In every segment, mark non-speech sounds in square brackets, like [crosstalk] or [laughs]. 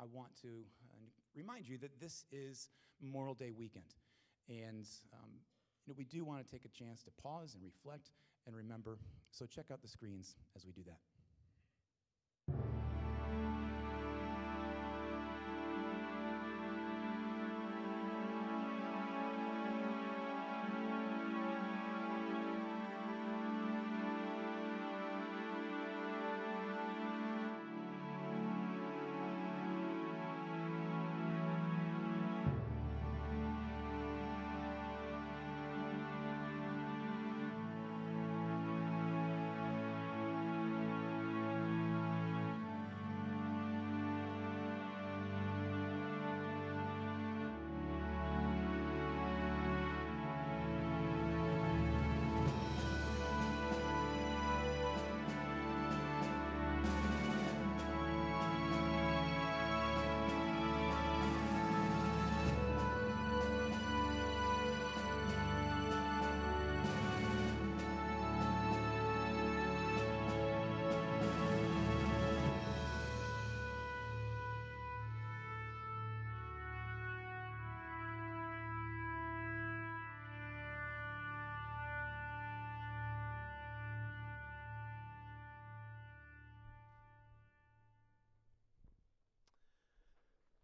I want to uh, remind you that this is Memorial Day weekend. And um, you know, we do want to take a chance to pause and reflect and remember. So check out the screens as we do that.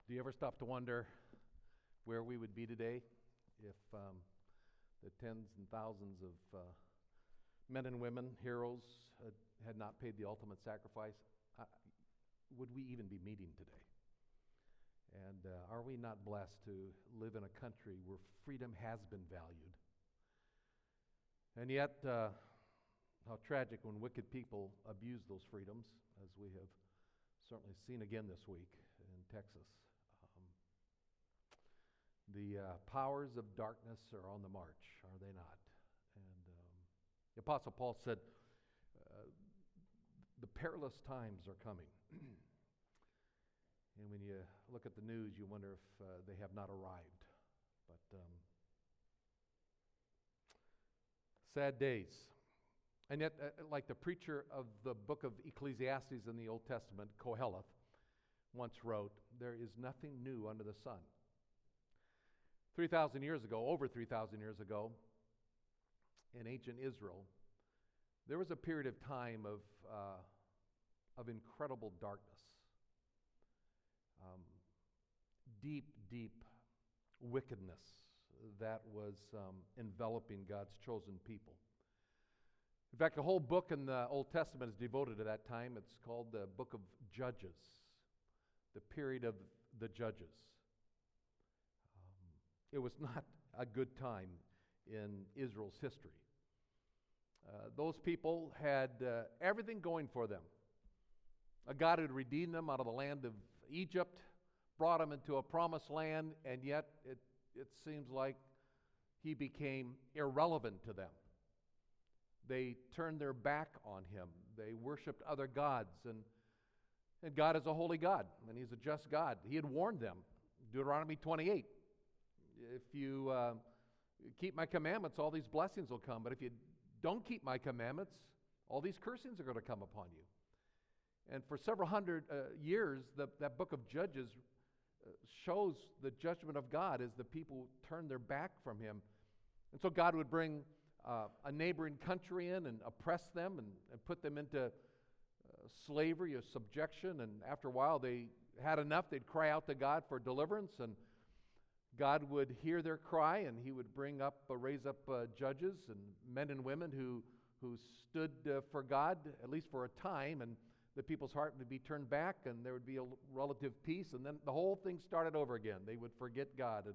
Do you ever stop to wonder where we would be today if um, the tens and thousands of uh, men and women, heroes, uh, had not paid the ultimate sacrifice? Would we even be meeting today? And uh, are we not blessed to live in a country where freedom has been valued? And yet, uh, how tragic when wicked people abuse those freedoms, as we have certainly seen again this week in Texas. The uh, powers of darkness are on the march, are they not? And um, the Apostle Paul said, uh, The perilous times are coming. and when you look at the news, you wonder if uh, they have not arrived. But um, sad days. And yet, uh, like the preacher of the book of Ecclesiastes in the Old Testament, Koheleth, once wrote, There is nothing new under the sun. 3,000 years ago, over 3,000 years ago, in ancient Israel, there was a period of time of, uh, of incredible darkness, um, deep, deep wickedness that was um, enveloping God's chosen people. In fact, a whole book in the Old Testament is devoted to that time. It's called the book of Judges the period of the judges. It was not a good time in Israel's history. Uh, those people had uh, everything going for them. A God had redeemed them out of the land of Egypt, brought them into a promised land, and yet it, it seems like he became irrelevant to them. They turned their back on him. They worshiped other gods and and God is a holy God, and He's a just God. He had warned them, Deuteronomy 28. If you uh, keep my commandments, all these blessings will come. But if you don't keep my commandments, all these cursings are going to come upon you. And for several hundred uh, years, the, that book of Judges uh, shows the judgment of God as the people turn their back from Him. And so God would bring uh, a neighboring country in and oppress them and, and put them into uh, slavery or subjection. And after a while, they had enough. They'd cry out to God for deliverance, and God would hear their cry, and He would bring up, uh, raise up uh, judges and men and women who, who stood uh, for God, at least for a time, and the people's heart would be turned back, and there would be a relative peace, and then the whole thing started over again. They would forget God, and,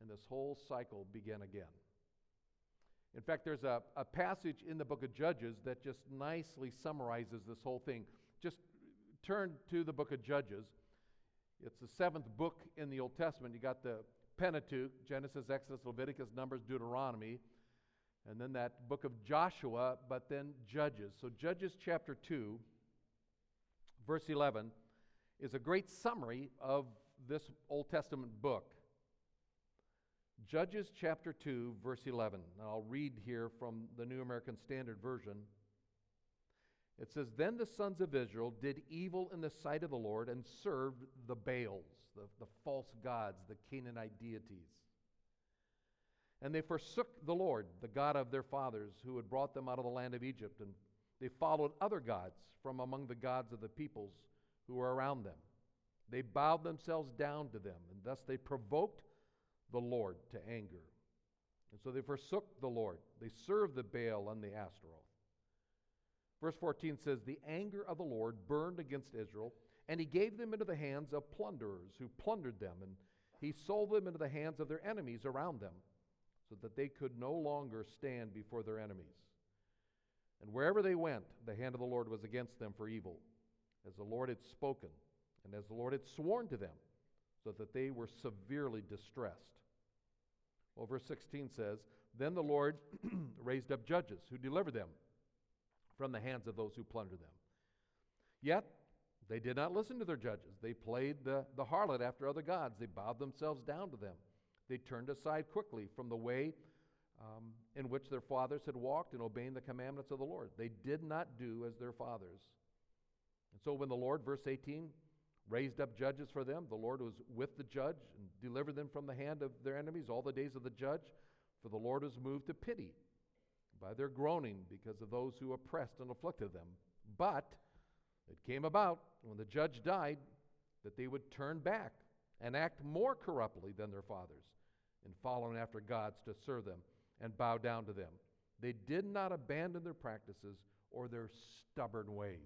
and this whole cycle began again. In fact, there's a, a passage in the book of Judges that just nicely summarizes this whole thing. Just turn to the book of Judges. It's the seventh book in the Old Testament. You got the Pentateuch Genesis, Exodus, Leviticus, Numbers, Deuteronomy, and then that book of Joshua, but then Judges. So, Judges chapter 2, verse 11, is a great summary of this Old Testament book. Judges chapter 2, verse 11. Now I'll read here from the New American Standard Version. It says, Then the sons of Israel did evil in the sight of the Lord and served the Baals, the, the false gods, the Canaanite deities. And they forsook the Lord, the God of their fathers, who had brought them out of the land of Egypt, and they followed other gods from among the gods of the peoples who were around them. They bowed themselves down to them, and thus they provoked the Lord to anger. And so they forsook the Lord. They served the Baal and the Ashtaroth. Verse 14 says, The anger of the Lord burned against Israel, and he gave them into the hands of plunderers who plundered them, and he sold them into the hands of their enemies around them, so that they could no longer stand before their enemies. And wherever they went, the hand of the Lord was against them for evil, as the Lord had spoken, and as the Lord had sworn to them, so that they were severely distressed. Well, verse 16 says, Then the Lord [clears throat] raised up judges who delivered them from the hands of those who plunder them. Yet they did not listen to their judges. They played the, the harlot after other gods. They bowed themselves down to them. They turned aside quickly from the way um, in which their fathers had walked in obeying the commandments of the Lord. They did not do as their fathers. And so when the Lord, verse 18, raised up judges for them, the Lord was with the judge and delivered them from the hand of their enemies all the days of the judge, for the Lord was moved to pity by their groaning because of those who oppressed and afflicted them. But it came about when the judge died that they would turn back and act more corruptly than their fathers in following after gods to serve them and bow down to them. They did not abandon their practices or their stubborn ways.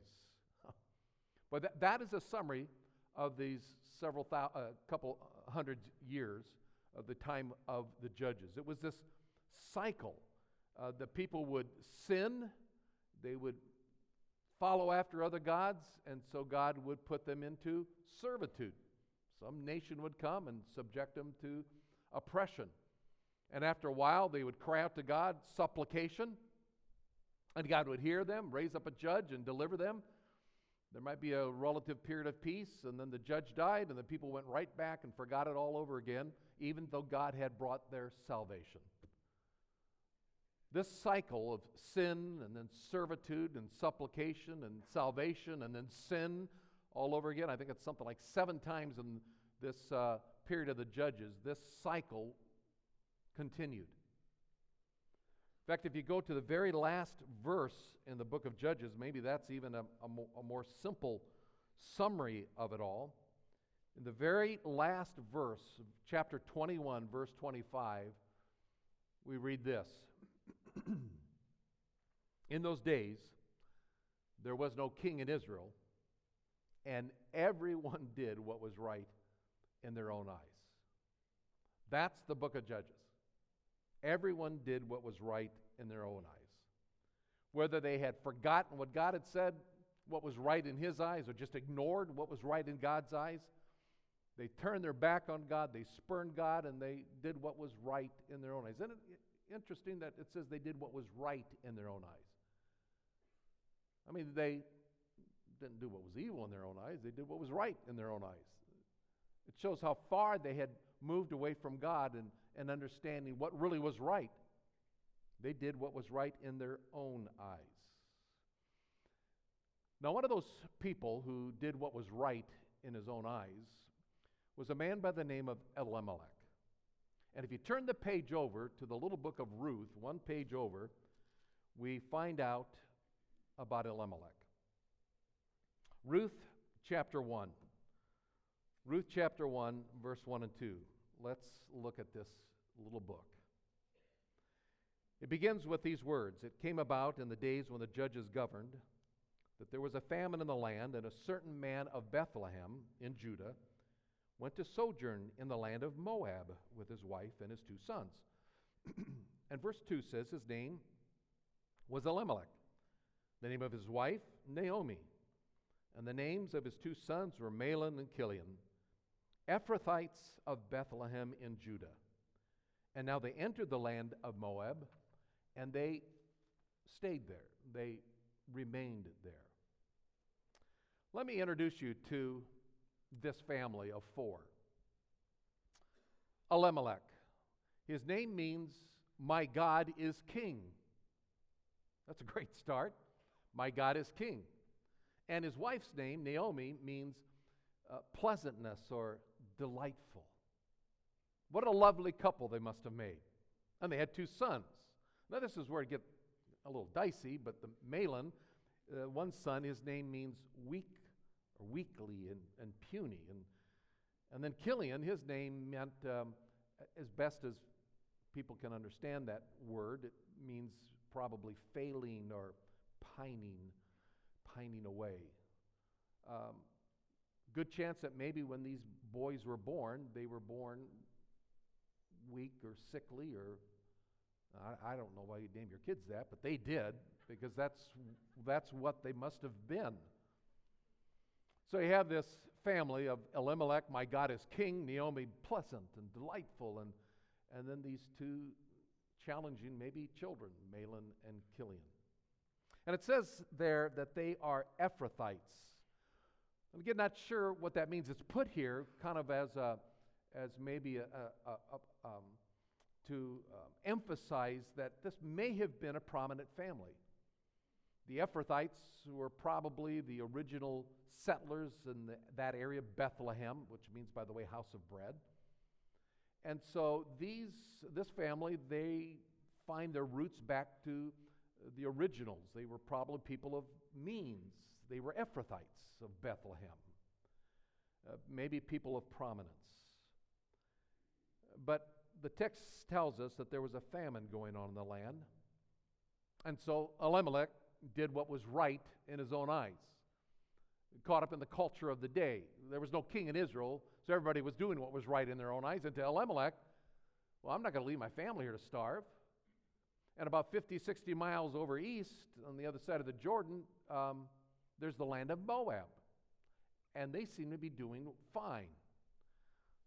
[laughs] but that, that is a summary of these several thou, uh, couple hundred years of the time of the judges. It was this cycle uh, the people would sin, they would follow after other gods, and so God would put them into servitude. Some nation would come and subject them to oppression. And after a while, they would cry out to God, supplication, and God would hear them, raise up a judge, and deliver them. There might be a relative period of peace, and then the judge died, and the people went right back and forgot it all over again, even though God had brought their salvation. This cycle of sin and then servitude and supplication and salvation and then sin all over again, I think it's something like seven times in this uh, period of the judges, this cycle continued. In fact, if you go to the very last verse in the book of Judges, maybe that's even a, a, mo- a more simple summary of it all. In the very last verse, chapter 21, verse 25, we read this [clears throat] in those days, there was no king in Israel, and everyone [laughs] did what was right in their own eyes. That's the book of Judges. Everyone did what was right in their own eyes. Whether they had forgotten what God had said, what was right in his eyes, or just ignored what was right in God's eyes, they turned their back on God, they spurned God, and they did what was right in their own eyes. It interesting that it says they did what was right in their own eyes? I mean, they didn't do what was evil in their own eyes, they did what was right in their own eyes. It shows how far they had moved away from God and, and understanding what really was right. They did what was right in their own eyes. Now, one of those people who did what was right in his own eyes was a man by the name of Elimelech. And if you turn the page over to the little book of Ruth, one page over, we find out about Elimelech. Ruth chapter 1. Ruth chapter 1, verse 1 and 2. Let's look at this little book. It begins with these words It came about in the days when the judges governed that there was a famine in the land, and a certain man of Bethlehem in Judah went to sojourn in the land of Moab with his wife and his two sons. [clears throat] and verse 2 says his name was Elimelech, the name of his wife, Naomi, and the names of his two sons were Mahlon and Chilion, Ephrathites of Bethlehem in Judah. And now they entered the land of Moab, and they stayed there. They remained there. Let me introduce you to this family of four. Elimelech. His name means, My God is King. That's a great start. My God is King. And his wife's name, Naomi, means uh, pleasantness or delightful. What a lovely couple they must have made. And they had two sons. Now, this is where it gets a little dicey, but the Mahlon, uh, one son, his name means weak or weakly and, and puny. And, and then Chilion, his name meant, um, as best as people can understand that word, it means probably failing or pining, pining away. Um, good chance that maybe when these boys were born, they were born weak or sickly or I, I, don't know why you name your kids that, but they did because that's, that's what they must have been. So you have this family of Elimelech, my God is king, Naomi, pleasant and delightful, and, and then these two challenging, maybe children, Mahlon and Chilion. And it says there that they are Ephrathites. I'm again not sure what that means. It's put here kind of as, a, as maybe a, a, a um, to um, emphasize that this may have been a prominent family. The Ephrathites were probably the original settlers in the, that area, Bethlehem, which means, by the way, house of bread. And so these, this family, they find their roots back to the originals. They were probably people of means. They were Ephrathites of Bethlehem, uh, maybe people of prominence. But the text tells us that there was a famine going on in the land. And so Elimelech did what was right in his own eyes, caught up in the culture of the day. There was no king in Israel, so everybody was doing what was right in their own eyes. And to Elimelech, well, I'm not going to leave my family here to starve. And about 50, 60 miles over east, on the other side of the Jordan, um, there's the land of Moab. And they seem to be doing fine.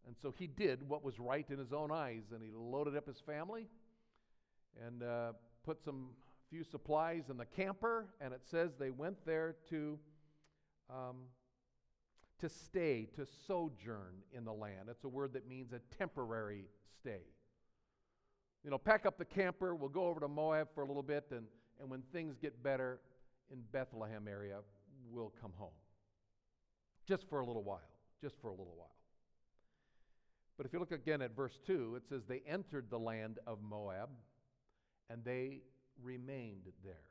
And so he did what was right in his own eyes, and he loaded up his family and uh, put some few supplies in the camper, and it says they went there to um, to stay, to sojourn in the land. It's a word that means a temporary stay. You know, pack up the camper, we'll go over to Moab for a little bit, and, and when things get better in Bethlehem area, we'll come home. Just for a little while. Just for a little while. But if you look again at verse 2, it says, They entered the land of Moab, and they remained there.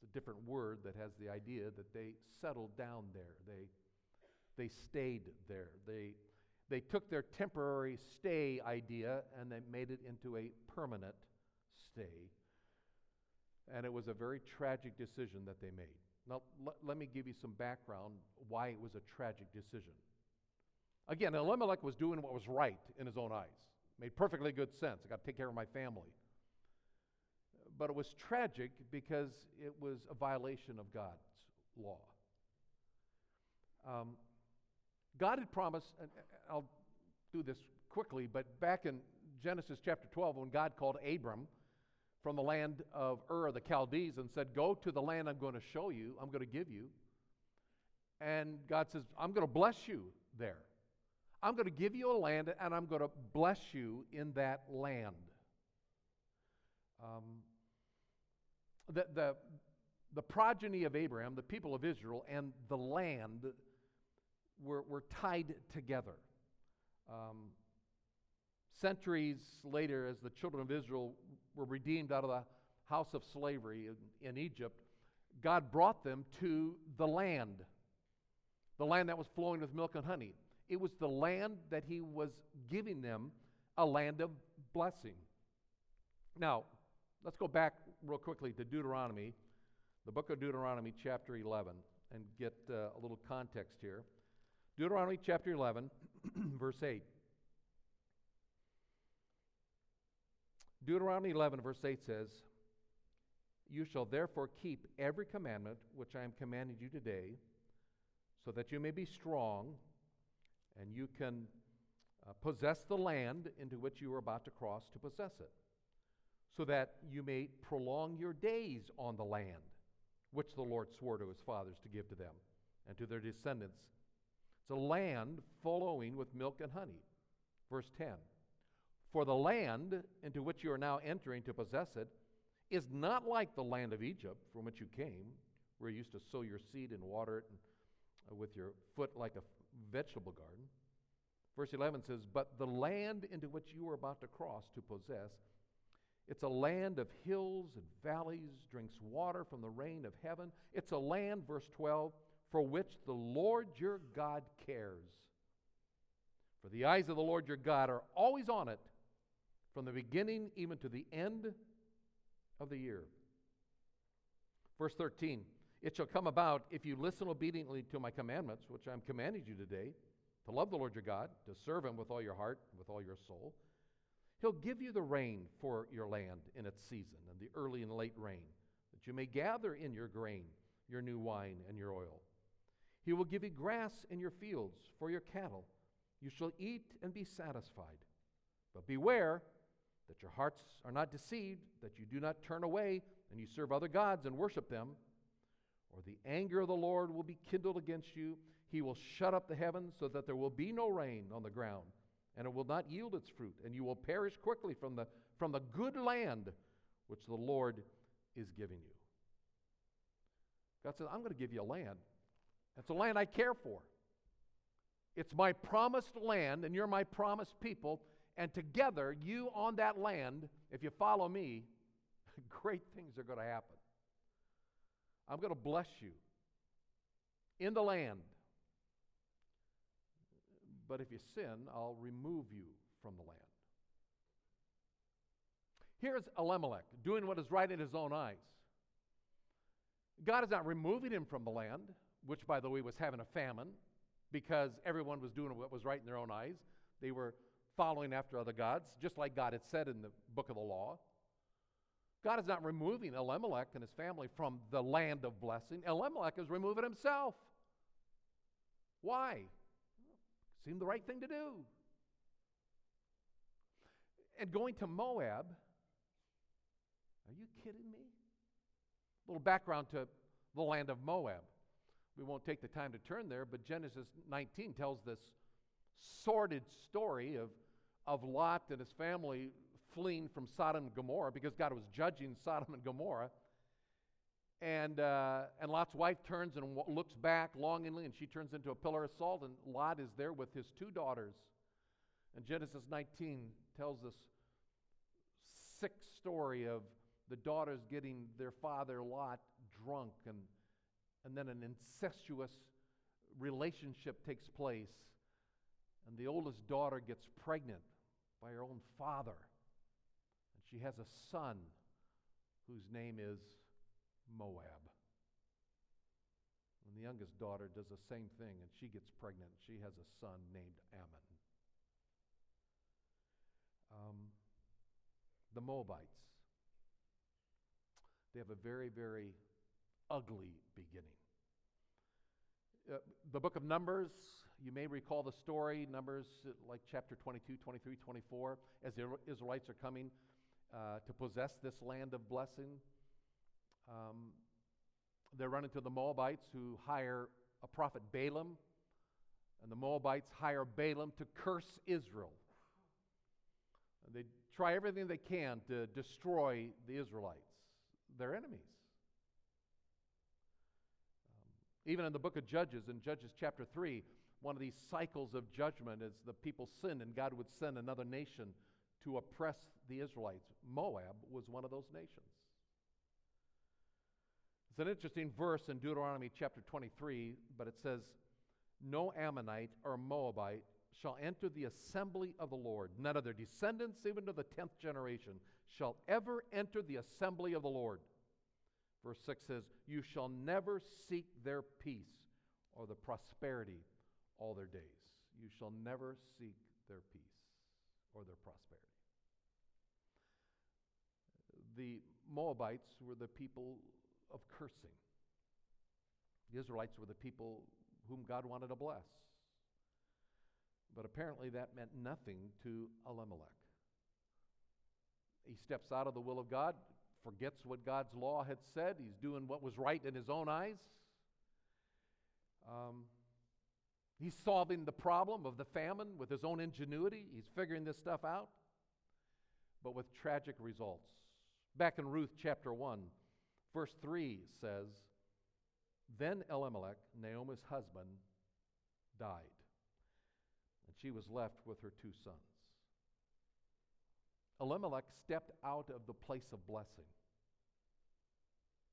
It's a different word that has the idea that they settled down there. They, they stayed there. They, they took their temporary stay idea and they made it into a permanent stay. And it was a very tragic decision that they made. Now, l- let me give you some background why it was a tragic decision. Again, Elimelech was doing what was right in his own eyes. Made perfectly good sense. I got to take care of my family. But it was tragic because it was a violation of God's law. Um, God had promised, and I'll do this quickly, but back in Genesis chapter 12, when God called Abram from the land of Ur the Chaldees and said, Go to the land I'm going to show you, I'm going to give you. And God says, I'm going to bless you there. I'm going to give you a land and I'm going to bless you in that land. Um, the, the, the progeny of Abraham, the people of Israel, and the land were, were tied together. Um, centuries later, as the children of Israel were redeemed out of the house of slavery in, in Egypt, God brought them to the land, the land that was flowing with milk and honey. It was the land that he was giving them, a land of blessing. Now, let's go back real quickly to Deuteronomy, the book of Deuteronomy, chapter 11, and get uh, a little context here. Deuteronomy chapter 11, [clears throat] verse 8. Deuteronomy 11, verse 8 says, You shall therefore keep every commandment which I am commanding you today, so that you may be strong and you can uh, possess the land into which you are about to cross to possess it, so that you may prolong your days on the land which the Lord swore to his fathers to give to them and to their descendants. It's a land flowing with milk and honey. Verse 10 For the land into which you are now entering to possess it is not like the land of Egypt from which you came, where you used to sow your seed and water it and, uh, with your foot like a vegetable garden. Verse 11 says, But the land into which you are about to cross to possess, it's a land of hills and valleys, drinks water from the rain of heaven. It's a land, verse 12, for which the Lord your God cares. For the eyes of the Lord your God are always on it, from the beginning even to the end of the year. Verse 13 It shall come about if you listen obediently to my commandments, which I'm commanding you today, to love the Lord your God, to serve him with all your heart, with all your soul. He'll give you the rain for your land in its season, and the early and late rain, that you may gather in your grain, your new wine, and your oil. He will give you grass in your fields for your cattle. You shall eat and be satisfied. But beware that your hearts are not deceived, that you do not turn away and you serve other gods and worship them, or the anger of the Lord will be kindled against you. He will shut up the heavens so that there will be no rain on the ground, and it will not yield its fruit, and you will perish quickly from the, from the good land which the Lord is giving you. God says, I'm going to give you a land. It's a land I care for. It's my promised land, and you're my promised people. And together, you on that land, if you follow me, [laughs] great things are going to happen. I'm going to bless you in the land. But if you sin, I'll remove you from the land. Here's Elimelech doing what is right in his own eyes. God is not removing him from the land, which, by the way, was having a famine because everyone was doing what was right in their own eyes. They were following after other gods, just like God had said in the book of the law. God is not removing Elimelech and his family from the land of blessing. Elimelech is removing himself. Why? Seemed the right thing to do. And going to Moab, are you kidding me? A little background to the land of Moab. We won't take the time to turn there, but Genesis 19 tells this sordid story of, of Lot and his family fleeing from Sodom and Gomorrah because God was judging Sodom and Gomorrah. And, uh, and Lot's wife turns and w- looks back longingly, and she turns into a pillar of salt, and Lot is there with his two daughters. And Genesis 19 tells this sick story of the daughters getting their father Lot drunk, and, and then an incestuous relationship takes place. And the oldest daughter gets pregnant by her own father. And she has a son whose name is Moab. And the youngest daughter does the same thing, and she gets pregnant. She has a son named Ammon. Um, the Moabites. They have a very, very ugly beginning. Uh, the book of Numbers, you may recall the story, Numbers uh, like chapter 22, 23, 24, as the Israelites are coming uh, to possess this land of blessing. Um, they run into the Moabites who hire a prophet Balaam, and the Moabites hire Balaam to curse Israel. They try everything they can to destroy the Israelites, their enemies. Um, even in the book of Judges, in Judges chapter 3, one of these cycles of judgment is the people sin, and God would send another nation to oppress the Israelites. Moab was one of those nations. It's an interesting verse in Deuteronomy chapter 23, but it says, No Ammonite or Moabite shall enter the assembly of the Lord. None of their descendants, even to the tenth generation, shall ever enter the assembly of the Lord. Verse 6 says, You shall never seek their peace or the prosperity all their days. You shall never seek their peace or their prosperity. The Moabites were the people of cursing. The Israelites were the people whom God wanted to bless. But apparently that meant nothing to Elimelech. He steps out of the will of God, forgets what God's law had said. He's doing what was right in his own eyes. Um, he's solving the problem of the famine with his own ingenuity. He's figuring this stuff out, but with tragic results. Back in Ruth chapter 1, verse 3 says, Then Elimelech, Naomi's husband, died, and she was left with her two sons. Elimelech stepped out of the place of blessing.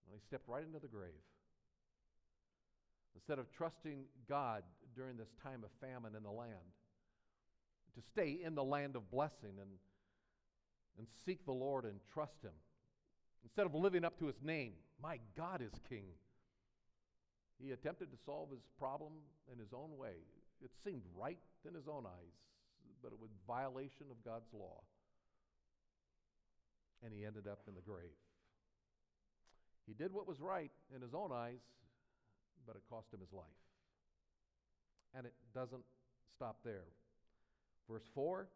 And he stepped right into the grave. Instead of trusting God during this time of famine in the land, to stay in the land of blessing and, and seek the Lord and trust Him. Instead of living up to His name, my God is King. He attempted to solve his problem in his own way. It seemed right in his own eyes, but it was violation of God's law. And he ended up in the grave. He did what was right in his own eyes, but it cost him his life. And it doesn't stop there. Verse 4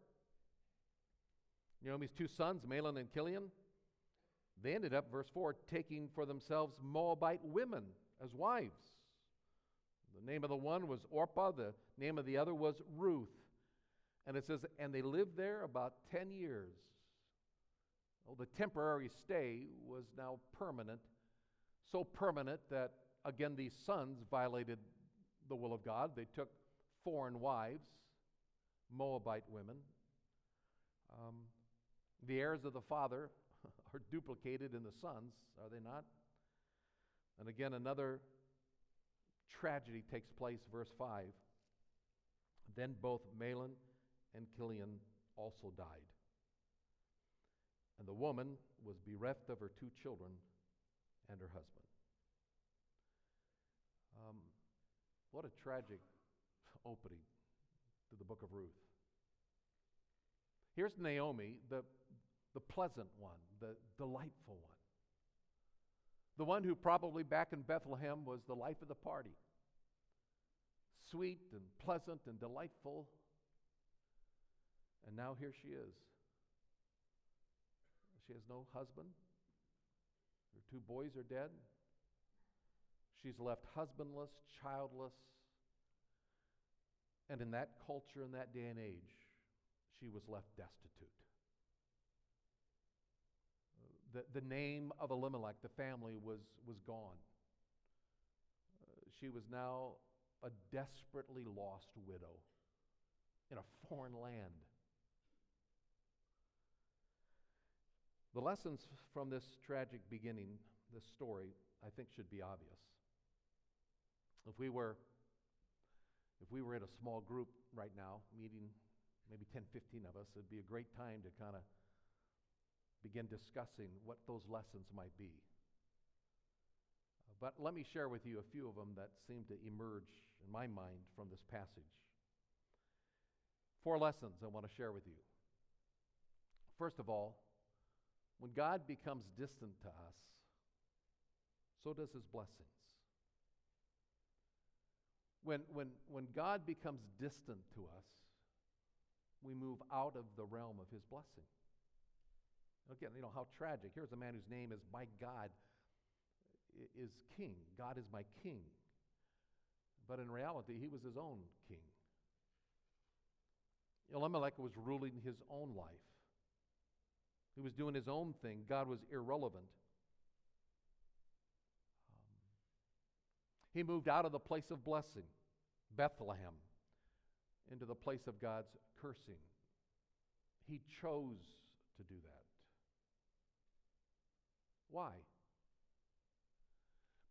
Naomi's two sons, Mahlon and Chilion, they ended up, verse 4, taking for themselves Moabite women as wives. The name of the one was Orpah, the name of the other was Ruth. And it says, and they lived there about 10 years. Well, the temporary stay was now permanent, so permanent that, again, these sons violated the will of God. They took foreign wives, Moabite women. Um, the heirs of the father [laughs] are duplicated in the sons, are they not? And again, another tragedy takes place, verse 5. Then both Mahlon and Chilion also died. And the woman was bereft of her two children and her husband. Um, what a tragic opening to the book of Ruth. Here's Naomi, the, the pleasant one, the delightful one. The one who probably back in Bethlehem was the life of the party. Sweet and pleasant and delightful. And now here she is. She has no husband. Her two boys are dead. She's left husbandless, childless. And in that culture, in that day and age, she was left destitute the, the name of Elimelech, the family, was, was gone. Uh, she was now a desperately lost widow in a foreign land. The lessons from this tragic beginning, this story, I think should be obvious. If we were if we were in a small group right now, meeting maybe 10, 15 of us, it'd be a great time to kind of begin discussing what those lessons might be. But let me share with you a few of them that seem to emerge in my mind from this passage. Four lessons I want to share with you. First of all, when God becomes distant to us, so does his blessings. When, when, when God becomes distant to us, we move out of the realm of his blessing. Again, you know, how tragic. Here's a man whose name is My God is King. God is my King. But in reality, he was his own king. Elimelech was ruling his own life. He was doing his own thing. God was irrelevant. Um, he moved out of the place of blessing, Bethlehem, into the place of God's cursing. He chose to do that. Why?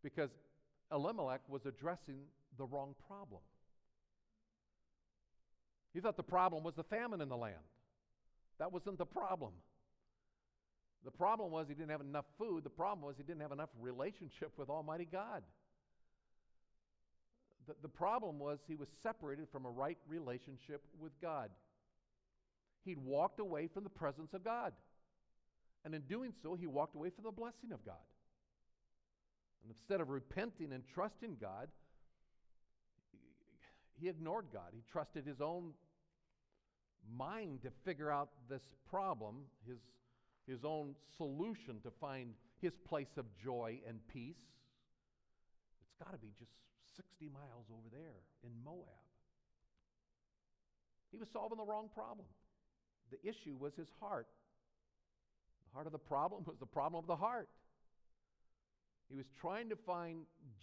Because Elimelech was addressing the wrong problem. He thought the problem was the famine in the land. That wasn't the problem. The problem was he didn't have enough food. The problem was he didn't have enough relationship with Almighty God. The, the problem was he was separated from a right relationship with God. He'd walked away from the presence of God. And in doing so, he walked away from the blessing of God. And instead of repenting and trusting God, he ignored God. He trusted his own mind to figure out this problem, his, his own solution to find his place of joy and peace. It's got to be just 60 miles over there in Moab. He was solving the wrong problem. The issue was his heart. Part of the problem [laughs] was the problem of the heart. He was trying to find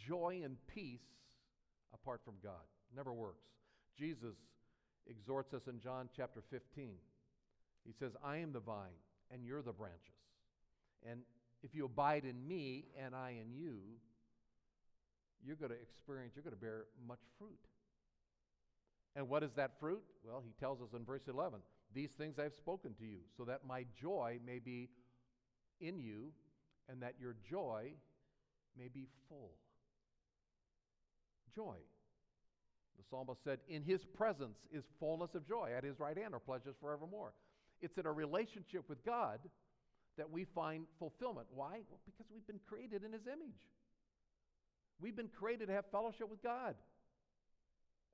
joy and peace apart from God. Never works. Jesus exhorts us in John chapter 15. He says, I am the vine, and you're the branches. And if you abide in me and I in you, you're going to experience, you're going to bear much fruit. And what is that fruit? Well, he tells us in verse 11 These things I've spoken to you, so that my joy may be in you, and that your joy may be full. Joy. The psalmist said, In his presence is fullness of joy. At his right hand are pleasures forevermore. It's in a relationship with God that we find fulfillment. Why? Well, because we've been created in his image. We've been created to have fellowship with God.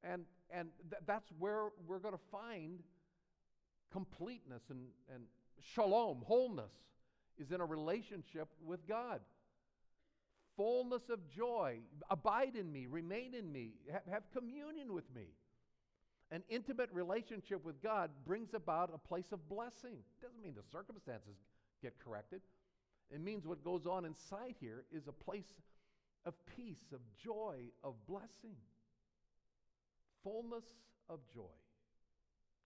And, and th- that's where we're going to find completeness and, and shalom, wholeness, is in a relationship with God. Fullness of joy. Abide in me, remain in me, have, communion with me. An intimate relationship with God brings about a place of blessing. It doesn't mean the circumstances get corrected. It means what goes on inside here is a place of peace, of joy, of blessing fullness of joy.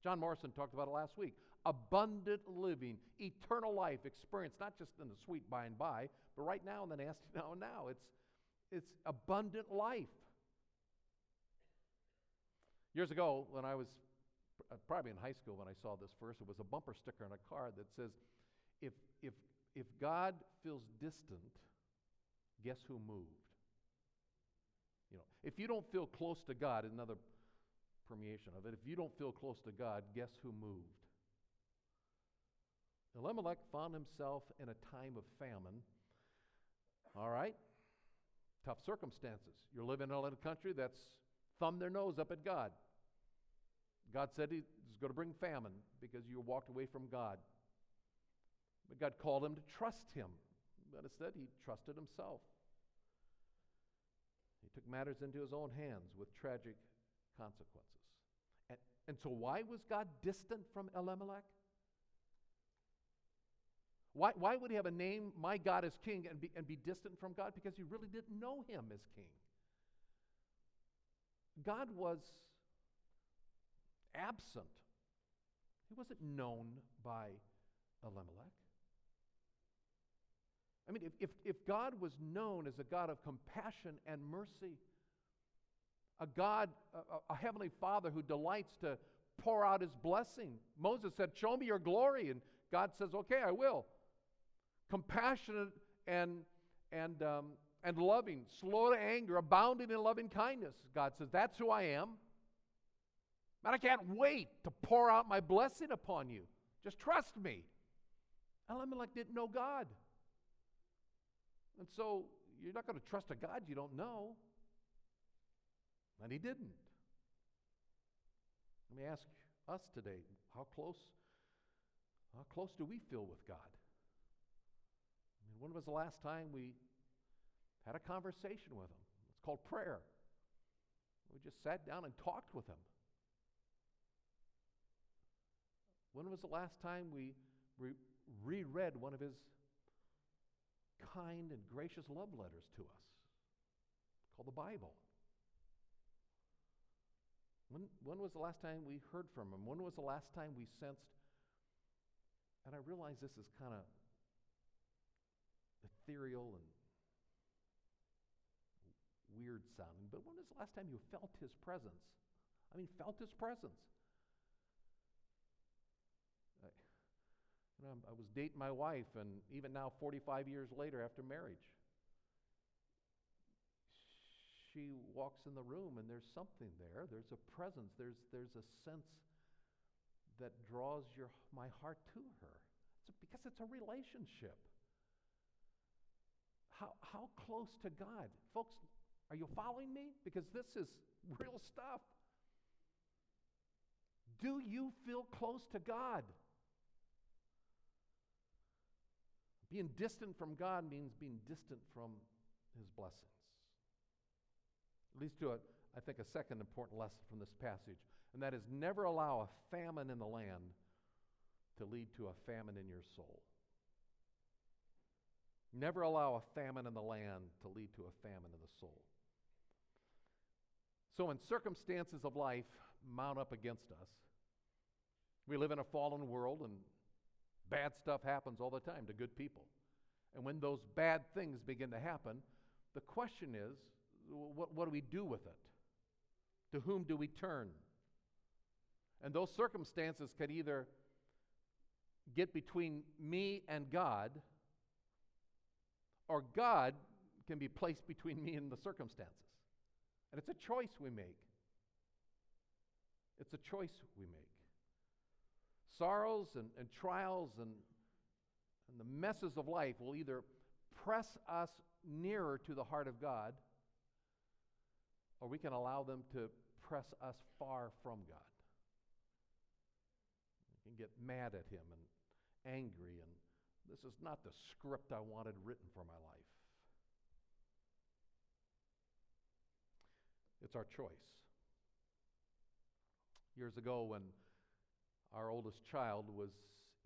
John Morrison talked about it last week. Abundant living, eternal life experience, not just in the sweet by and by, but right now in the nasty [laughs] now and now. It's, it's abundant life. Years ago, when I was uh, probably in high school when I saw this verse, it was a bumper sticker on a car that says, if, if, if God feels distant, guess who moved? You know, if you don't feel close to God, another permeation of it. If you don't feel close to God, guess who moved? Elimelech found himself in a time of famine. All right? Tough circumstances. You're living in a country that's thumbed their nose up at God. God said he's going to bring famine because you walked away from God. But God called him to trust him. But instead, he trusted himself. He took matters into his own hands with tragic consequences. And, and so, why was God distant from Elimelech? Why, why would he have a name, my God is king, and be, and be distant from God? Because he really didn't know him as king. God was absent, he wasn't known by Elimelech. I mean, if, if, if God was known as a God of compassion and mercy, a God, a, a, heavenly Father who delights to pour out his blessing. Moses said, Show me your glory. And God says, Okay, I will. Compassionate and, and, um, and loving, slow to anger, abounding in loving kindness. God says, That's who I am. And I can't wait to pour out my blessing upon you. Just trust me. Elimelech didn't know God. And so you're not going to trust a God you don't know. And he didn't. Let me ask us today how close, how close do we feel with God? When was the last time we had a conversation with him? It's called prayer. We just sat down and talked with him. When was the last time we re- reread one of his kind and gracious love letters to us called the Bible? When, when was the last time we heard from him? When was the last time we sensed? And I realize this is kind of ethereal and weird sounding, but when was the last time you felt his presence? I mean, felt his presence. I, you know, I was dating my wife, and even now, 45 years later after marriage, she walks in the room and there's something there. There's a presence. There's, there's a sense that draws your, my heart to her. It's because it's a relationship. How, how close to God? Folks, are you following me? Because this is real stuff. Do you feel close to God? Being distant from God means being distant from His blessing leads to, a, I think, a second important lesson from this passage, and that is never allow a famine in the land to lead to a famine in your soul. Never allow a famine in the land to lead to a famine in the soul. So, when circumstances of life mount up against us, we live in a fallen world and bad stuff happens all the time to good people. And when those bad things begin to happen, the question is what, what do we do with it? To whom do we turn? And those circumstances can either get between me and God, or God can be placed between me and the circumstances. And it's a choice we make. It's a choice we make. Sorrows and, and trials and, and the messes of life will either press us nearer to the heart of God, or we can allow them to press us far from God. We can get mad at Him and angry, and this is not the script I wanted written for my life. It's our choice. Years ago, when our oldest child was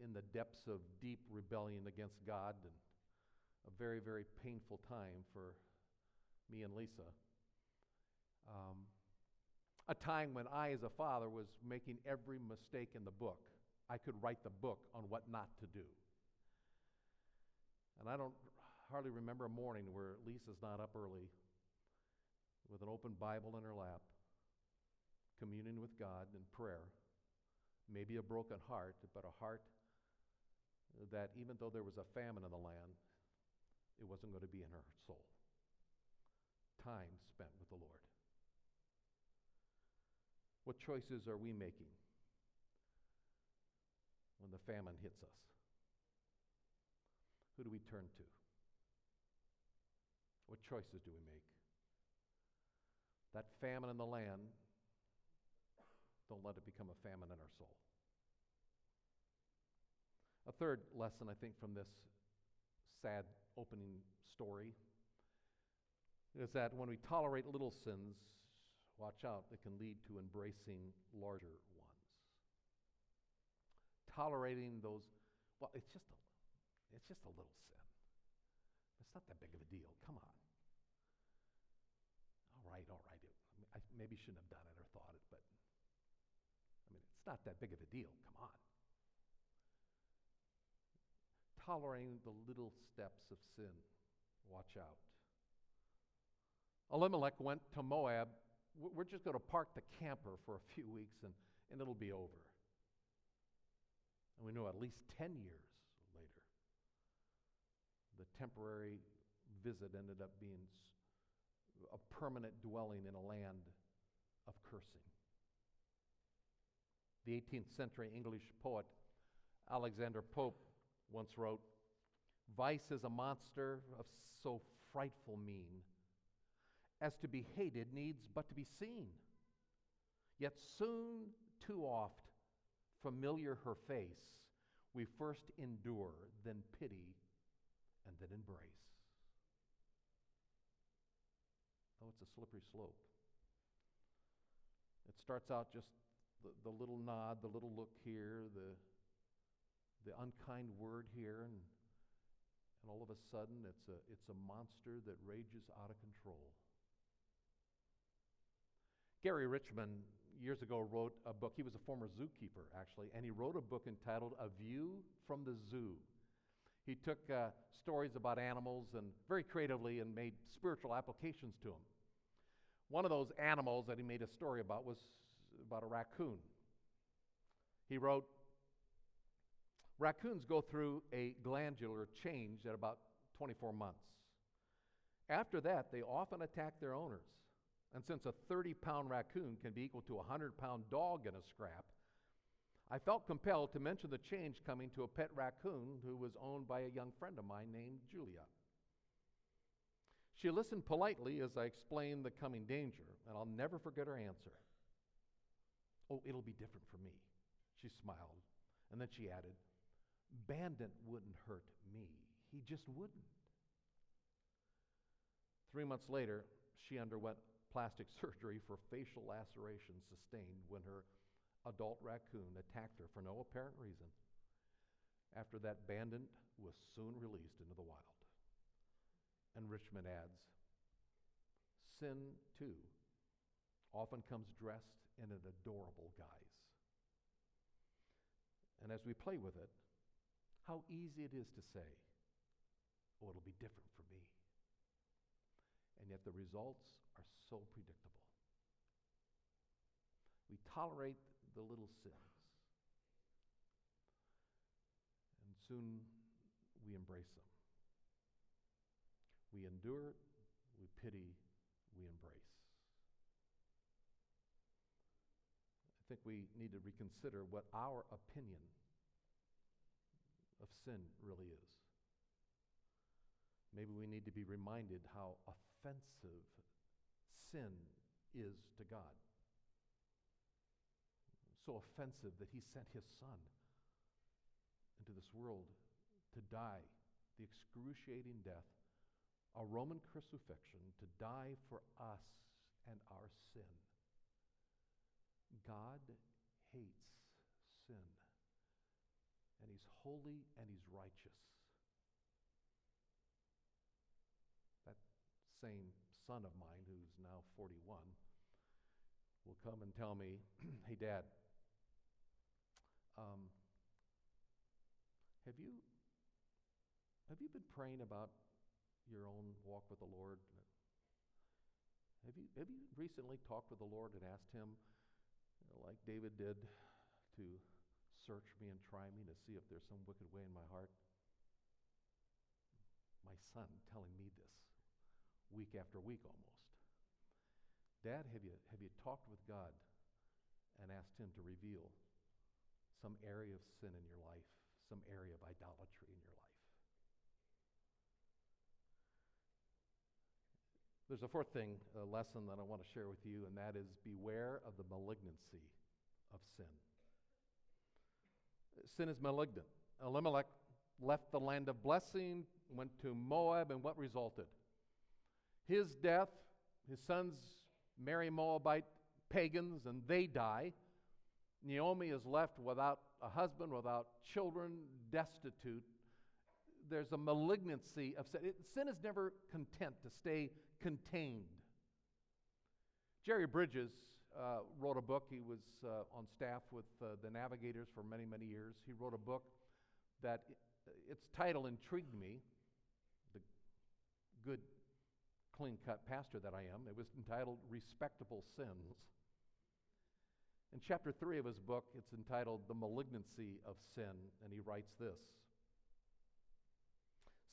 in the depths of deep rebellion against God and a very, very painful time for me and Lisa. Um, a time when I, as a father, was making every mistake in the book. I could write the book on what not to do. And I don't hardly remember a morning where Lisa's not up early with an open Bible in her lap, communing with God in prayer, maybe a broken heart, but a heart that even though there was a famine in the land, it wasn't going to be in her soul. Time spent with the Lord. What choices are we making when the famine hits us? Who do we turn to? What choices do we make? That famine in the land, don't let it become a famine in our soul. A third lesson, I think, from this sad opening story is that when we tolerate little sins, watch out, it can lead to embracing larger ones. Tolerating those, well, it's just a, it's just a little sin. It's not that big of a deal. Come on. All right, all right. It, I maybe shouldn't have done it or thought it, but I mean, it's not that big of a deal. Come on tolerating the little steps of sin. Watch out. Elimelech went to Moab. We're just going to park the camper for a few weeks and, and it'll be over. And we know at least 10 years temporary visit ended up being a permanent dwelling in a land of cursing. The 18th century English poet Alexander Pope once wrote Vice is a monster of so frightful mien, as to be hated needs but to be seen. Yet soon, too oft, familiar her face, we first endure, then pity, and then embrace. Oh, it's a slippery slope. It starts out just the, the little nod, the little look here, the the unkind word here, and, and all of a sudden it's a, it's a monster that rages out of control. Gary Richmond years ago wrote a book. He was a former zookeeper, actually, and he wrote a book entitled A View from the Zoo. He took uh, stories about animals and very creatively and made spiritual applications to them. One of those animals that he made a story about was about a raccoon. He wrote, Raccoons go through a glandular change at about 24 months. After that, they often attack their owners. And since a 30 pound raccoon can be equal to a 100 pound dog in a scrap, I felt compelled to mention the change coming to a pet raccoon who was owned by a young friend of mine named Julia. She listened politely as I explained the coming danger, and I'll never forget her answer. Oh, it'll be different for me. She smiled, and then she added, Bandit wouldn't hurt me. He just wouldn't. Three months later, she underwent plastic [laughs] surgery for facial lacerations sustained when her adult raccoon attacked her for no apparent reason. After that, Bandit was soon released into the wild. And Richmond adds, sin, too, often comes dressed in an adorable guise. And as we play with it, how easy it is to say, oh, it'll be different for me. And yet the results are so predictable. We tolerate the little sins, and soon we embrace them. We endure, we pity, we embrace. I think we need to reconsider what our opinion of sin really is. Maybe we need to be reminded how offensive sin is to God. So offensive that he sent his son into this world to die the excruciating death, a Roman crucifixion, to die for us and our sin. God hates sin, and He's holy and He's righteous. That same son of mine, who's now 41, will come and tell me, [clears throat] Hey, Dad, um, have you have you been praying about your own walk with the Lord? Have you, have you recently talked with the Lord and asked Him, you know, like David did, to search me and try me to see if there's some wicked way in my heart? My son telling me this week after week almost. Dad, have you, have you talked with God and asked Him to reveal some area of sin in your life, some area of idolatry in your life? There's a fourth thing, a lesson that I want to share with you, and that is beware of the malignancy of sin. Sin is malignant. Elimelech left the land of blessing, went to Moab, and what resulted? His death, his sons marry Moabite pagans, and they die. Naomi is left without a husband, without children, destitute. There's a malignancy of sin. It, sin is never content to stay contained. Jerry Bridges uh, wrote a book. He was uh, on staff with uh, the Navigators for many, many years. He wrote a book that its title intrigued me. The good, clean cut pastor that I am. It was entitled Respectable Sins. In chapter 3 of his book, it's entitled The Malignancy of Sin, and he writes this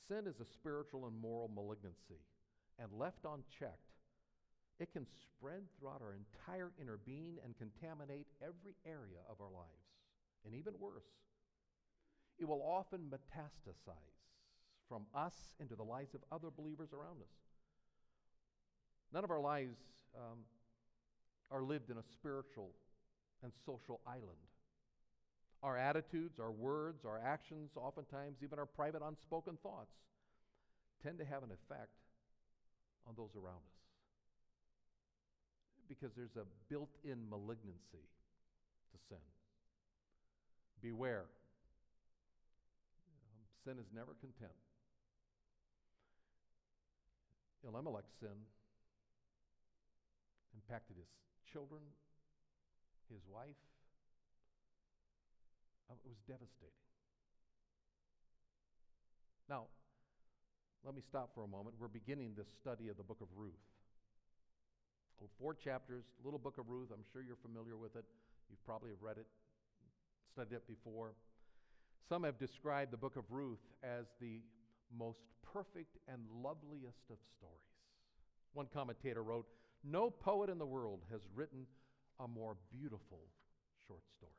Sin is a spiritual and moral malignancy and left unchecked, it can spread throughout our entire inner being and contaminate every area of our lives. And even worse, it will often metastasize from us into the lives of other believers around us. None of our lives um, are lived in a spiritual and social island. Our attitudes, our words, our actions, oftentimes even our private unspoken thoughts, tend to have an effect on those around us. Because there's a built in malignancy to sin. Beware. Um, sin is never content. Elimelech's sin impacted his children, his wife. Uh, it was devastating. Now, let me stop for a moment. We're beginning this study of the book of Ruth. Four chapters, little book of Ruth. I'm sure you're familiar with it. You've probably read it, studied it before. Some have described the book of Ruth as the most perfect and loveliest of stories. One commentator wrote, No poet in the world has written a more beautiful short story.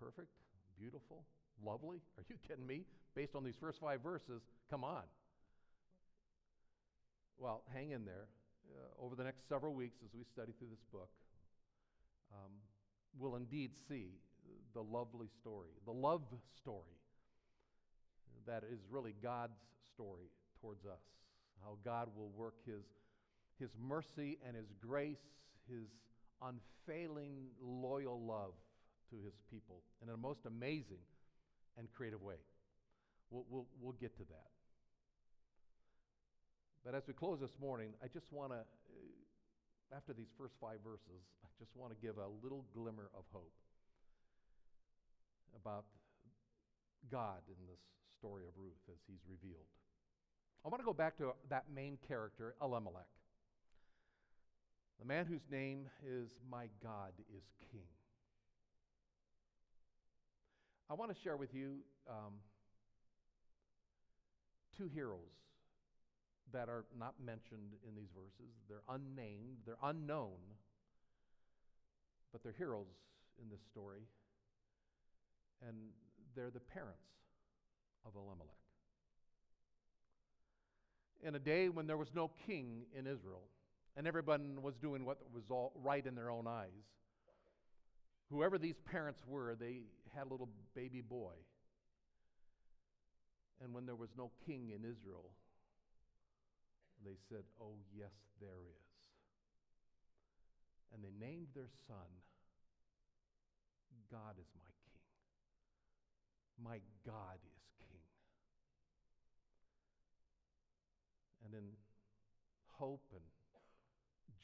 Perfect, beautiful, lovely? [laughs] Are you kidding me? Based on these first five verses, come on. Well, hang in there. Uh, over the next several weeks, as we study through this book, um, we'll indeed see the lovely story, the love story that is really God's story towards us. How God will work His, his mercy and His grace, His unfailing, loyal love to His people in a most amazing and creative way. We'll, we'll, we'll get to that. But as we close this morning, I just want to, uh, after these first five verses, I just want to give a little glimmer of hope about God in this story of Ruth as he's revealed. I want to go back to that main character, Elimelech, the man whose name is My God is King. I want to share with you um, two heroes that are not mentioned in these verses. They're unnamed, they're unknown, but they're heroes in this story. And they're the parents of Elimelech. In a day when there was no king in Israel, and everyone was doing what was all right in their own eyes, whoever these parents were, they had a little baby boy. And when there was no king in Israel, they said, Oh, yes, there is. And they named their son, God is my king. My God is king. And in hope and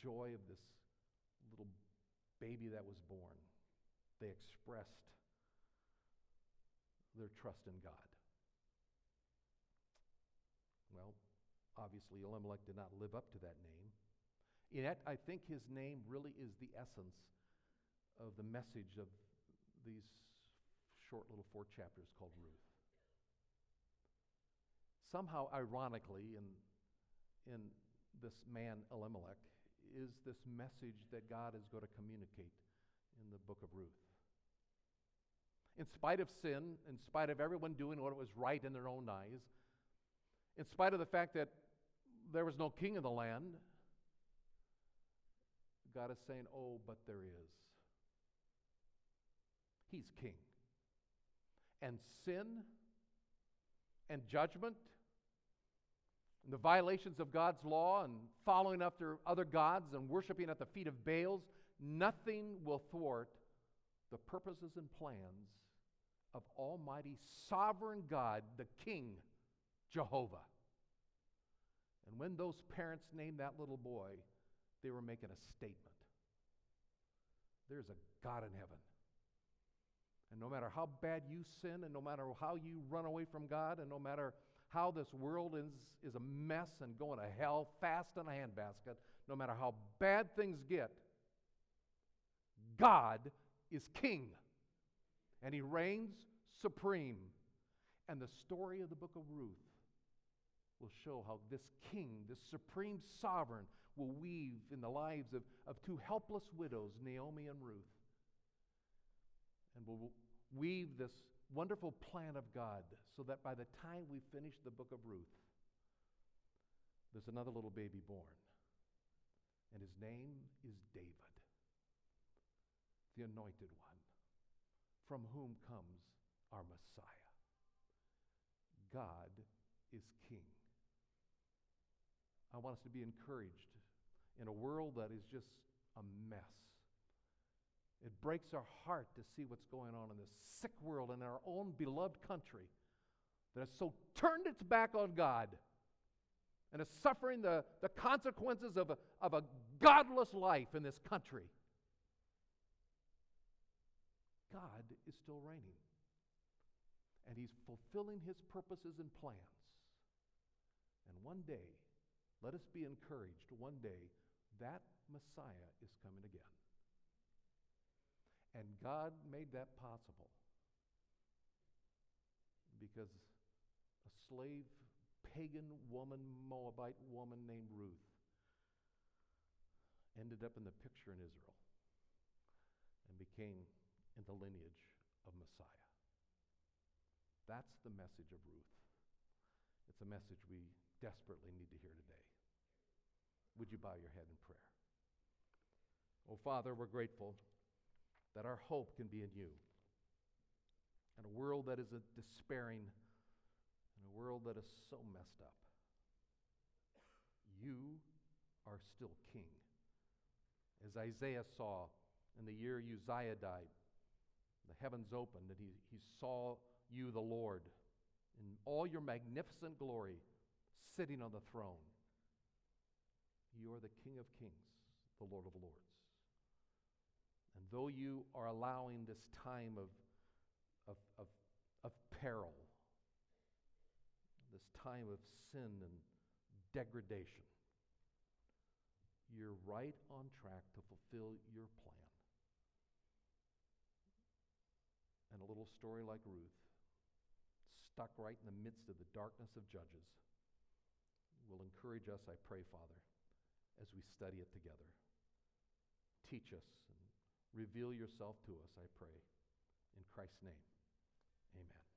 joy of this little baby that was born, they expressed their trust in God. Well, obviously, Elimelech did not live up to that name. Yet, I think his name really is the essence of the message of these short little four chapters called Ruth. Somehow, ironically, in, in this man, Elimelech, is this message that God is going to communicate in the book of Ruth. In spite of sin, in spite of everyone doing what was right in their own eyes, in spite of the fact that there was no king in the land, God is saying, Oh, but there is. He's king. And sin and judgment and the violations of God's law and following after other gods and worshiping at the feet of Baals, nothing will thwart the purposes and plans of Almighty Sovereign God, the King, Jehovah. And when those parents named that little boy, they were making a statement. There's a God in heaven. And no matter how bad you sin, and no matter how you run away from God, and no matter how this world is, is a mess and going to hell fast in a handbasket, no matter how bad things get, God is king. And he reigns supreme. And the story of the book of Ruth will show how this king, this supreme sovereign, will weave in the lives of, of two helpless widows, Naomi and Ruth, and will weave this wonderful plan of God so that by the time we finish the book of Ruth, there's another little baby born. And his name is David, the anointed one, from whom comes our Messiah. God is king. I want us to be encouraged in a world that is just a mess. It breaks our heart to see what's going on in this sick world in our own beloved country that has so turned its back on God and is suffering the, the consequences of a, of a godless life in this country. God is still reigning. And He's fulfilling His purposes and plans. And one day, let us be encouraged, one day, that Messiah is coming again. And God made that possible because a slave, pagan woman, Moabite woman named Ruth ended up in the picture in Israel and became in the lineage of Messiah. That's the message of Ruth. It's a message we desperately need to hear today. Would you bow your head in prayer? Oh, Father, we're grateful that our hope can be in you. In a world that is a despairing, in a world that is so messed up, you are still king. As Isaiah saw in the year Uzziah died, the heavens opened and he, he saw you, the Lord, in all your magnificent glory, sitting on the throne. You are the King of Kings, the Lord of Lords. And though you are allowing this time of, of, of, of peril, this time of sin and degradation, you're right on track to fulfill your plan. And a little story like Ruth, stuck right in the midst of the darkness of Judges, will encourage us, I pray, Father, as we study it together. Teach us reveal yourself to us, I pray. In Christ's name, amen.